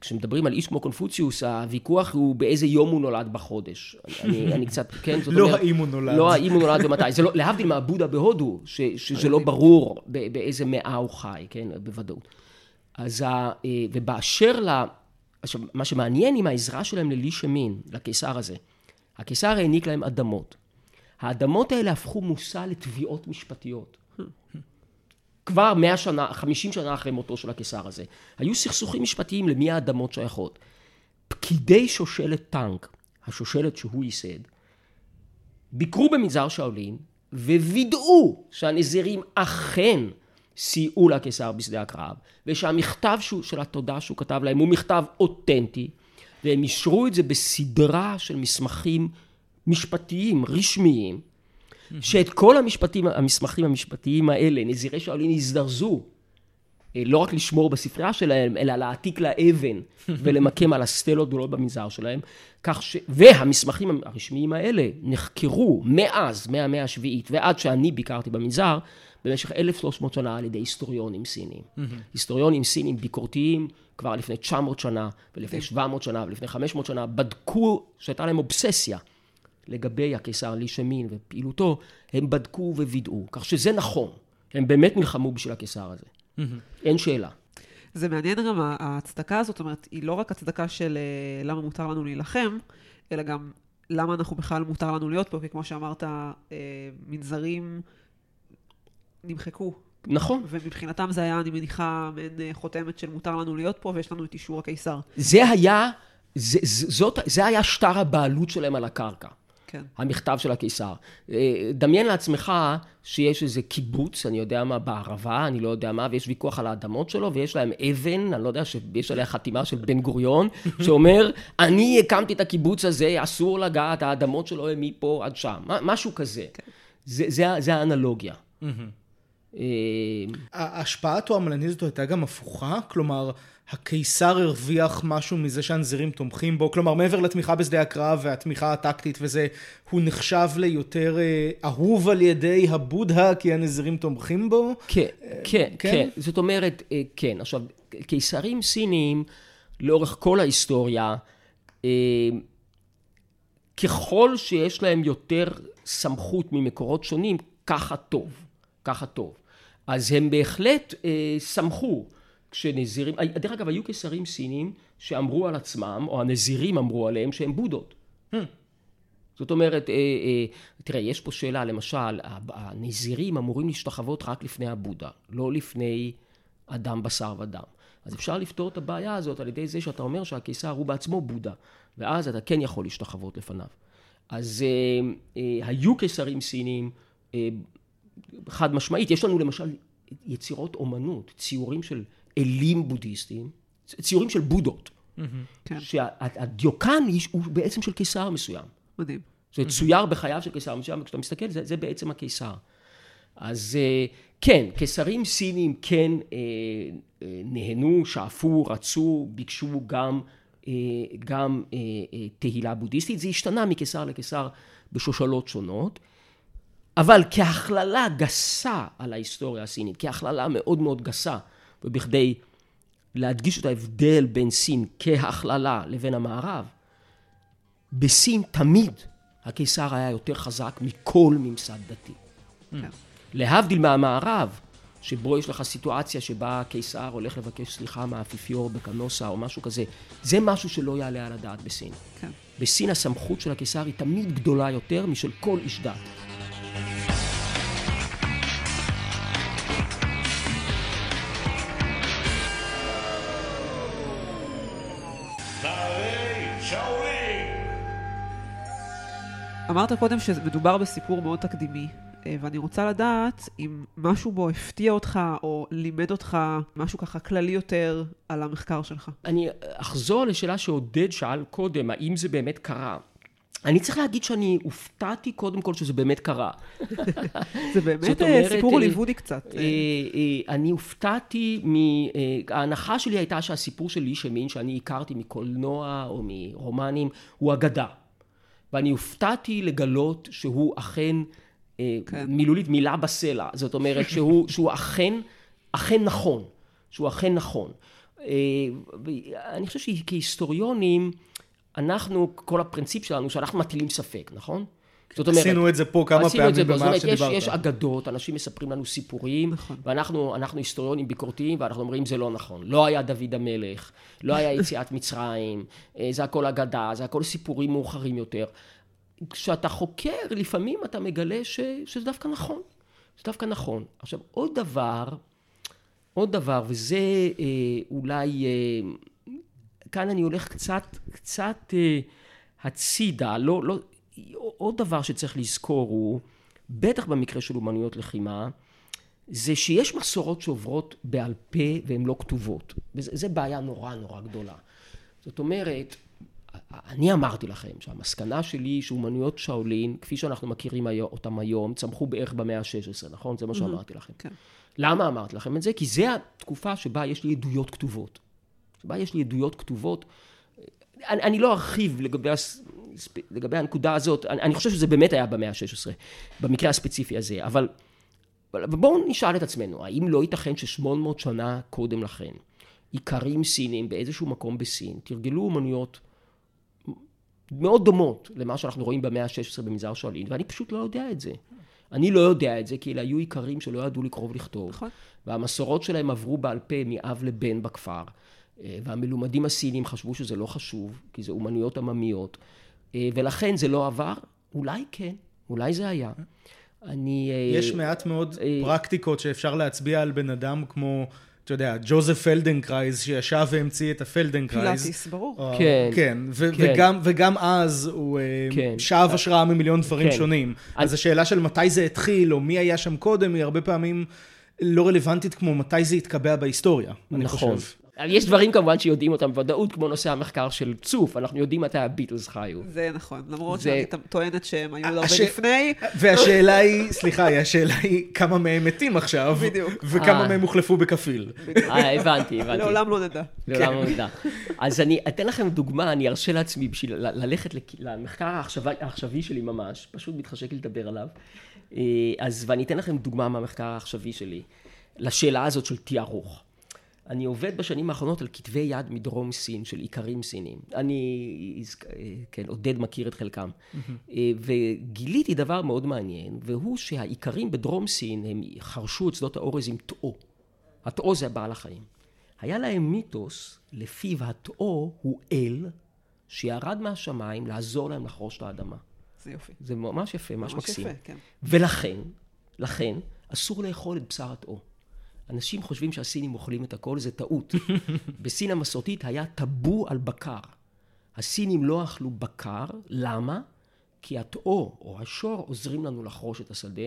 כשמדברים על איש כמו קונפוציוס, הוויכוח הוא באיזה יום הוא נולד בחודש. אני, אני קצת, כן,
זאת לא אומרת... לא האם הוא נולד.
לא האם הוא נולד ומתי. זה לא, להבדיל מהבודה בהודו, ש, שזה לא ברור באיזה מאה הוא חי, כן, בוודאות. אז, ה, אה, ובאשר ל... עכשיו, מה שמעניין עם העזרה שלהם ללי שמין, לקיסר הזה, הקיסר העניק להם אדמות. האדמות האלה הפכו מושא לתביעות משפטיות. כבר מאה שנה, חמישים שנה אחרי מותו של הקיסר הזה. היו סכסוכים משפטיים למי האדמות שייכות. פקידי שושלת טנק, השושלת שהוא ייסד, ביקרו במנזר שאולין ווידאו שהנזירים אכן סייעו לקיסר בשדה הקרב, ושהמכתב שהוא, של התודה שהוא כתב להם הוא מכתב אותנטי, והם אישרו את זה בסדרה של מסמכים משפטיים, רשמיים, שאת כל המשפטים, המסמכים המשפטיים האלה, נזירי שאולין הזדרזו אה, לא רק לשמור בספרייה שלהם, אלא להעתיק לאבן ולמקם על הסטלות גדולות במנזר שלהם, כך ש... והמסמכים הרשמיים האלה נחקרו מאז, מהמאה השביעית ועד שאני ביקרתי במנזר, במשך 1,300 שנה על ידי היסטוריונים סינים. היסטוריונים סינים ביקורתיים כבר לפני 900 שנה, ולפני 700 שנה, ולפני 500 שנה, בדקו שהייתה להם אובססיה לגבי הקיסר לי שמין ופעילותו, הם בדקו ווידאו. כך שזה נכון, הם באמת נלחמו בשביל הקיסר הזה. אין שאלה.
זה מעניין גם, ההצדקה הזאת, זאת אומרת, היא לא רק הצדקה של אה, למה מותר לנו להילחם, אלא גם למה אנחנו בכלל מותר לנו להיות פה, כי כמו שאמרת, אה, מנזרים נמחקו.
נכון.
ומבחינתם זה היה, אני מניחה, מעין אה, חותמת של מותר לנו להיות פה, ויש לנו את אישור הקיסר.
זה היה, זה, זאת, זה היה שטר הבעלות שלהם על הקרקע.
כן.
המכתב של הקיסר. אה, דמיין לעצמך שיש איזה קיבוץ, אני יודע מה, בערבה, אני לא יודע מה, ויש ויכוח על האדמות שלו, ויש להם אבן, אני לא יודע, שיש עליה חתימה של בן גוריון, שאומר, אני הקמתי את הקיבוץ הזה, אסור לגעת, האדמות שלו הן מפה עד שם. משהו כזה. כן. זה, זה, זה האנלוגיה.
אה, ההשפעה התועמלנית הזאת הייתה גם הפוכה? כלומר, הקיסר הרוויח משהו מזה שהנזירים תומכים בו? כלומר, מעבר לתמיכה בשדה הקרב והתמיכה הטקטית וזה, הוא נחשב ליותר אה, אהוב על ידי הבודהה כי הנזירים תומכים בו?
כן, אה, כן, כן, כן. זאת אומרת, אה, כן. עכשיו, קיסרים סינים, לאורך כל ההיסטוריה, אה, ככל שיש להם יותר סמכות ממקורות שונים, ככה טוב. ככה טוב. אז הם בהחלט אה, שמחו כשנזירים, דרך אגב, היו קיסרים סינים שאמרו על עצמם, או הנזירים אמרו עליהם שהם בודות. Hmm. זאת אומרת, אה, אה, תראה, יש פה שאלה, למשל, הנזירים אמורים להשתחוות רק לפני הבודה, לא לפני אדם בשר ודם. אז אפשר לפתור את הבעיה הזאת על ידי זה שאתה אומר שהקיסר הוא בעצמו בודה, ואז אתה כן יכול להשתחוות לפניו. אז אה, אה, היו קיסרים סינים, אה, חד משמעית. יש לנו למשל יצירות אומנות, ציורים של אלים בודהיסטיים, ציורים של בודות. כן. שהדיוקן הוא בעצם של קיסר מסוים.
מדהים.
זה צויר בחייו של קיסר מסוים, וכשאתה מסתכל, זה, זה בעצם הקיסר. אז אה, כן, קיסרים סינים כן אה, אה, נהנו, שאפו, רצו, ביקשו גם, גם תהילה בודהיסטית. זה השתנה מקיסר לקיסר בשושלות שונות. אבל כהכללה גסה על ההיסטוריה הסינית, כהכללה מאוד מאוד גסה, ובכדי להדגיש את ההבדל בין סין כהכללה לבין המערב, בסין תמיד הקיסר היה יותר חזק מכל ממסד דתי. כן. להבדיל מהמערב, שבו יש לך סיטואציה שבה הקיסר הולך לבקש סליחה מהאפיפיור בקנוסה או משהו כזה, זה משהו שלא יעלה על הדעת בסין. כן. בסין הסמכות של הקיסר היא תמיד גדולה יותר משל כל איש דת.
אמרת קודם שמדובר בסיפור מאוד תקדימי, אה, ואני רוצה לדעת אם משהו בו הפתיע אותך או לימד אותך משהו ככה כללי יותר על המחקר שלך.
אני אחזור לשאלה שעודד שאל קודם, האם זה באמת קרה. אני צריך להגיד שאני הופתעתי קודם כל שזה באמת קרה.
זה באמת אה,
אומרת,
סיפור
אה,
הוליוודי קצת.
אני הופתעתי, מ... ההנחה שלי הייתה שהסיפור של איש ימין שאני הכרתי מקולנוע או מרומנים הוא אגדה. ואני הופתעתי לגלות שהוא אכן, אה,
כן.
מילולית מילה בסלע, זאת אומרת שהוא, שהוא אכן, אכן נכון, שהוא אכן נכון. אה, אני חושב שכהיסטוריונים, אנחנו, כל הפרינציפ שלנו, שאנחנו מטילים ספק, נכון? זאת אומרת,
עשינו את זה פה כמה פעמים
פה. זאת
במהלך
אומרת, יש,
שדיברת.
יש אגדות, אנשים מספרים לנו סיפורים,
נכון.
ואנחנו אנחנו היסטוריונים ביקורתיים, ואנחנו אומרים זה לא נכון. לא היה דוד המלך, לא היה יציאת מצרים, אה, זה הכל אגדה, זה הכל סיפורים מאוחרים יותר. כשאתה חוקר, לפעמים אתה מגלה ש, שזה דווקא נכון. זה דווקא נכון. עכשיו, עוד דבר, עוד דבר, וזה אה, אולי, אה, כאן אני הולך קצת, קצת אה, הצידה, לא, לא, עוד דבר שצריך לזכור הוא, בטח במקרה של אומנויות לחימה, זה שיש מסורות שעוברות בעל פה והן לא כתובות. וזו בעיה נורא נורא גדולה. זאת אומרת, אני אמרתי לכם שהמסקנה שלי היא שאומנויות שאולין, כפי שאנחנו מכירים אותם היום, צמחו בערך במאה ה-16, נכון? זה מה שאמרתי לכם.
כן.
למה אמרתי לכם את זה? כי זה התקופה שבה יש לי עדויות כתובות. שבה יש לי עדויות כתובות. אני, אני לא ארחיב לגבי, לגבי הנקודה הזאת, אני, אני חושב שזה באמת היה במאה ה-16, במקרה הספציפי הזה, אבל, אבל בואו נשאל את עצמנו, האם לא ייתכן ש-800 שנה קודם לכן, איכרים סינים באיזשהו מקום בסין, תרגלו אומנויות מאוד דומות למה שאנחנו רואים במאה ה-16 במנזר שואלין, ואני פשוט לא יודע את זה. אני לא יודע את זה, כי אלה היו איכרים שלא ידעו לקרוא ולכתוב.
נכון.
והמסורות שלהם עברו בעל פה מאב לבן בכפר. אה, והמלומדים הסינים חשבו שזה לא חשוב, כי זה אומנויות עממיות. אה, ולכן זה לא עבר. אולי כן, אולי זה היה. אני... אה,
יש מעט מאוד
אה,
פרקטיקות שאפשר להצביע על בן אדם כמו, אתה יודע, ג'וזף פלדנקרייז, שישב והמציא את הפלדנקרייז.
פילאטיס, ברור.
או-
כן.
כן, ו-
כן.
וגם, וגם אז הוא
כן.
שאב השראה ממיליון דברים
כן.
שונים.
אני-
אז השאלה של מתי זה התחיל, או מי היה שם קודם, היא הרבה פעמים לא רלוונטית כמו מתי זה התקבע בהיסטוריה, אני
נכון.
חושב.
יש דברים כמובן שיודעים אותם בוודאות, כמו נושא המחקר של צוף, אנחנו יודעים מתי הביטלס חיו.
זה נכון, למרות
זה-
ט- טוענת שהם היו הרבה
הש-
לפני.
והשאלה היא, סליחה, השאלה היא כמה מהם מתים עכשיו,
בדיוק.
וכמה
אה.
מהם הוחלפו בכפיל.
אה, הבנתי, הבנתי.
לעולם לא נדע.
לעולם לא נדע. אז אני אתן לכם דוגמה, אני ארשה לעצמי בשביל ללכת לכ- למחקר העכשווי- שלי ממש, פשוט מתחשק לי לדבר עליו. אה, אז, ואני אתן לכם דוגמה מהמחקר העכשווי שלי, לשאלה הזאת של תיארוך. אני עובד בשנים האחרונות על כתבי יד מדרום סין, של איכרים סינים. אני, כן, עודד מכיר את חלקם. אה, וגיליתי דבר מאוד מעניין, והוא שהאיכרים בדרום סין, הם חרשו את שדות האורז עם תאו. התאו זה בעל החיים. היה להם מיתוס, לפיו התאו הוא אל שירד מהשמיים לעזור להם לחרוש את האדמה.
זה יופי.
זה ממש יפה, ממש
ממש
מקסים.
יפה, כן.
ולכן, לכן, אסור לאכול את בשר התאו. אנשים חושבים שהסינים אוכלים את הכל, זה טעות. בסין המסורתית היה טאבו על בקר. הסינים לא אכלו בקר, למה? כי התאו או השור עוזרים לנו לחרוש את השדה,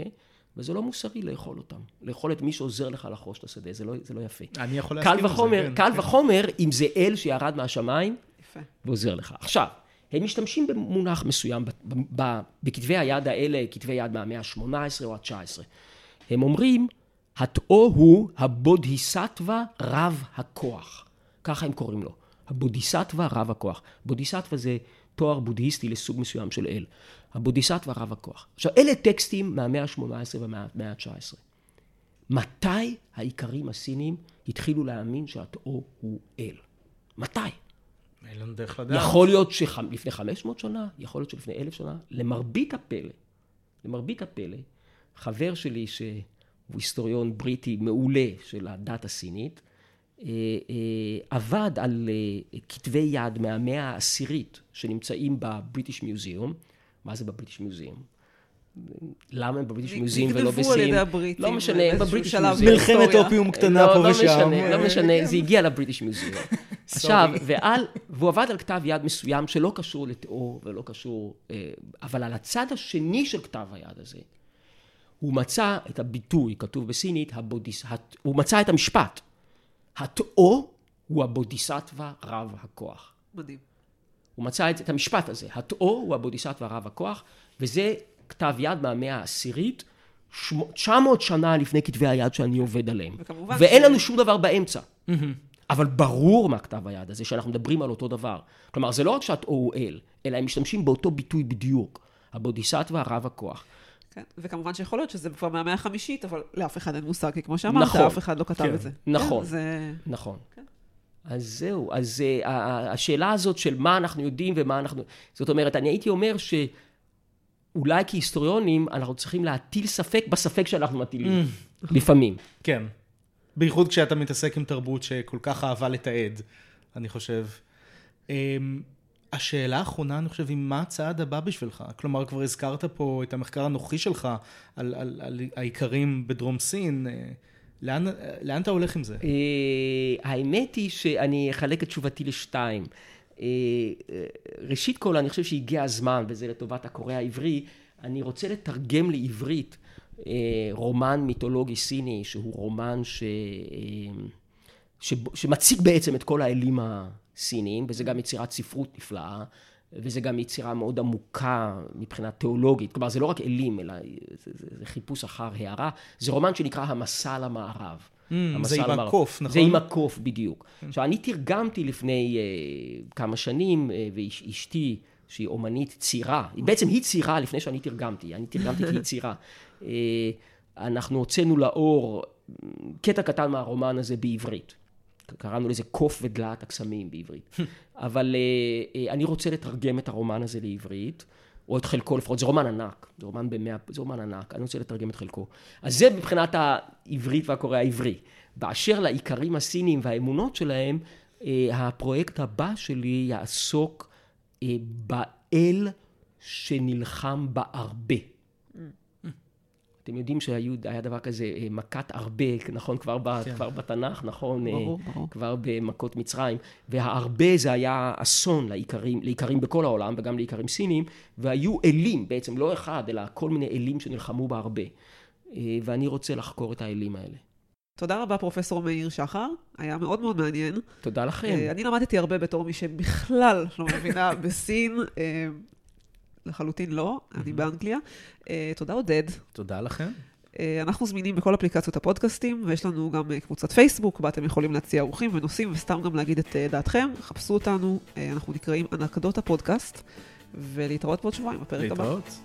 וזה לא מוסרי לאכול אותם. לאכול את מי שעוזר לך לחרוש את השדה, זה לא, זה לא יפה.
אני יכול להסכים
קל
על זה,
וחומר,
כן,
קל
כן.
וחומר, אם זה אל שירד מהשמיים,
יפה.
ועוזר לך. עכשיו, הם משתמשים במונח מסוים ב- ב- ב- בכתבי היד האלה, כתבי יד מהמאה ה-18 או ה-19. הם אומרים, התאו הוא הבודהיסטווה רב הכוח. ככה הם קוראים לו. הבודהיסטווה רב הכוח. בודהיסטווה זה תואר בודהיסטי לסוג מסוים של אל. הבודהיסטווה רב הכוח. עכשיו, אלה טקסטים מהמאה ה-18 ומהמאה ה-19. מתי האיכרים הסינים התחילו להאמין שהתאו הוא אל? מתי?
אין לנו דרך לדעת.
יכול להיות שלפני 500 שנה, יכול להיות שלפני אלף שנה, למרבית הפלא, למרבית הפלא, חבר שלי שהוא היסטוריון בריטי מעולה של הדת הסינית, אה, אה, עבד על אה, כתבי יד מהמאה העשירית שנמצאים בבריטיש מיוזיאום. מה זה בבריטיש מיוזיאום? למה הם בבריטיש מיוזיאום ולא בסין?
נגנבו על ידי הבריטים
לא משנה, הם בבריטיש מיוזיאום.
מלחמת. אופיום קטנה
לא,
פה
לא
ושם.
משנה, לא משנה. זה הגיע לבריטיש מיוזיאום. עכשיו, ועל, והוא עבד על כתב יד מסוים שלא קשור לתיאור ולא קשור, אבל על הצד השני של כתב היד הזה, הוא מצא את הביטוי, כתוב בסינית, הבודיס, הת, הוא מצא את המשפט, התיאור הוא הבודיסטווה רב הכוח.
מדהים.
הוא מצא את, את המשפט הזה, התאו הוא הבודיסטווה רב הכוח, וזה כתב יד מהמאה העשירית, 900 שנה לפני כתבי היד שאני עובד עליהם. ואין
ש-
לנו שום דבר באמצע. אבל ברור מהכתב היד הזה שאנחנו מדברים על אותו דבר. כלומר, זה לא רק שהתאו הוא אל, אלא הם משתמשים באותו ביטוי בדיוק. הבודיסטווה רב הכוח.
כן, וכמובן שיכול להיות שזה כבר מהמאה החמישית, אבל לאף אחד אין מושג, כי כמו שאמרת,
נכון.
אף אחד לא כתב
כן,
את זה.
נכון.
כן, זה...
נכון.
כן.
אז זהו, אז uh, השאלה הזאת של מה אנחנו יודעים ומה אנחנו... זאת אומרת, אני הייתי אומר שאולי כהיסטוריונים אנחנו צריכים להטיל ספק בספק שאנחנו מטילים, לפעמים.
כן. בייחוד כשאתה מתעסק עם תרבות שכל כך אהבה לתעד, אני חושב. השאלה האחרונה, אני חושב, היא מה הצעד הבא בשבילך? כלומר, כבר הזכרת פה את המחקר הנוכחי שלך על, על, על האיכרים בדרום סין. אה, לאן, לאן אתה הולך עם זה?
Uh, האמת היא שאני אחלק את תשובתי לשתיים. ראשית כל, אני חושב שהגיע הזמן, וזה לטובת הקורא העברי, אני רוצה לתרגם לעברית רומן מיתולוגי סיני, שהוא רומן ש... ש... שמציג בעצם את כל האלים הסיניים, וזה גם יצירת ספרות נפלאה, וזה גם יצירה מאוד עמוקה מבחינה תיאולוגית. כלומר, זה לא רק אלים, אלא זה, זה, זה חיפוש אחר הערה. זה רומן שנקרא המסע למערב.
Mm, זה עם. הקוף, נכון?
זה עם הקוף, בדיוק. עכשיו, אני תרגמתי לפני uh, כמה שנים, uh, ואשתי, שהיא אומנית צירה, בעצם היא צירה לפני שאני תרגמתי, אני תרגמתי כי היא צירה. Uh, אנחנו הוצאנו לאור mm, קטע קטן מהרומן הזה בעברית. קראנו לזה קוף ודלת הקסמים בעברית. אבל uh, uh, אני רוצה לתרגם את הרומן הזה לעברית. או את חלקו לפחות, זה רומן ענק, זה רומן במאה, זה רומן ענק, אני רוצה לתרגם את חלקו. אז זה מבחינת העברית והקורא העברי. באשר לעיקרים הסיניים והאמונות שלהם, אה, הפרויקט הבא שלי יעסוק אה, באל שנלחם בהרבה. אתם יודעים שהיה דבר כזה, אה, מכת הרבה, נכון? כבר, ב,
כן.
כבר בתנ"ך, נכון? אה,
ברור, ברור.
כבר במכות מצרים, וההרבה זה היה אסון לאיכרים, לאיכרים בכל העולם וגם לאיכרים סינים, והיו אלים, בעצם לא אחד, אלא כל מיני אלים שנלחמו בהרבה. אה, ואני רוצה לחקור את האלים האלה.
תודה רבה, פרופסור מאיר שחר, היה מאוד מאוד מעניין.
תודה לכם.
אני למדתי הרבה בתור מי שבכלל לא מבינה בסין, לחלוטין לא, אני באנגליה. אה, תודה, עודד.
תודה לכם.
אה, אנחנו זמינים בכל אפליקציות הפודקאסטים, ויש לנו גם אה, קבוצת פייסבוק, בה אתם יכולים להציע אורחים ונושאים, וסתם גם להגיד את דעתכם. חפשו אותנו, אנחנו נקראים אנקדוטה פודקאסט, ולהתראות בעוד שבועיים בפרק הבא.
להתראות.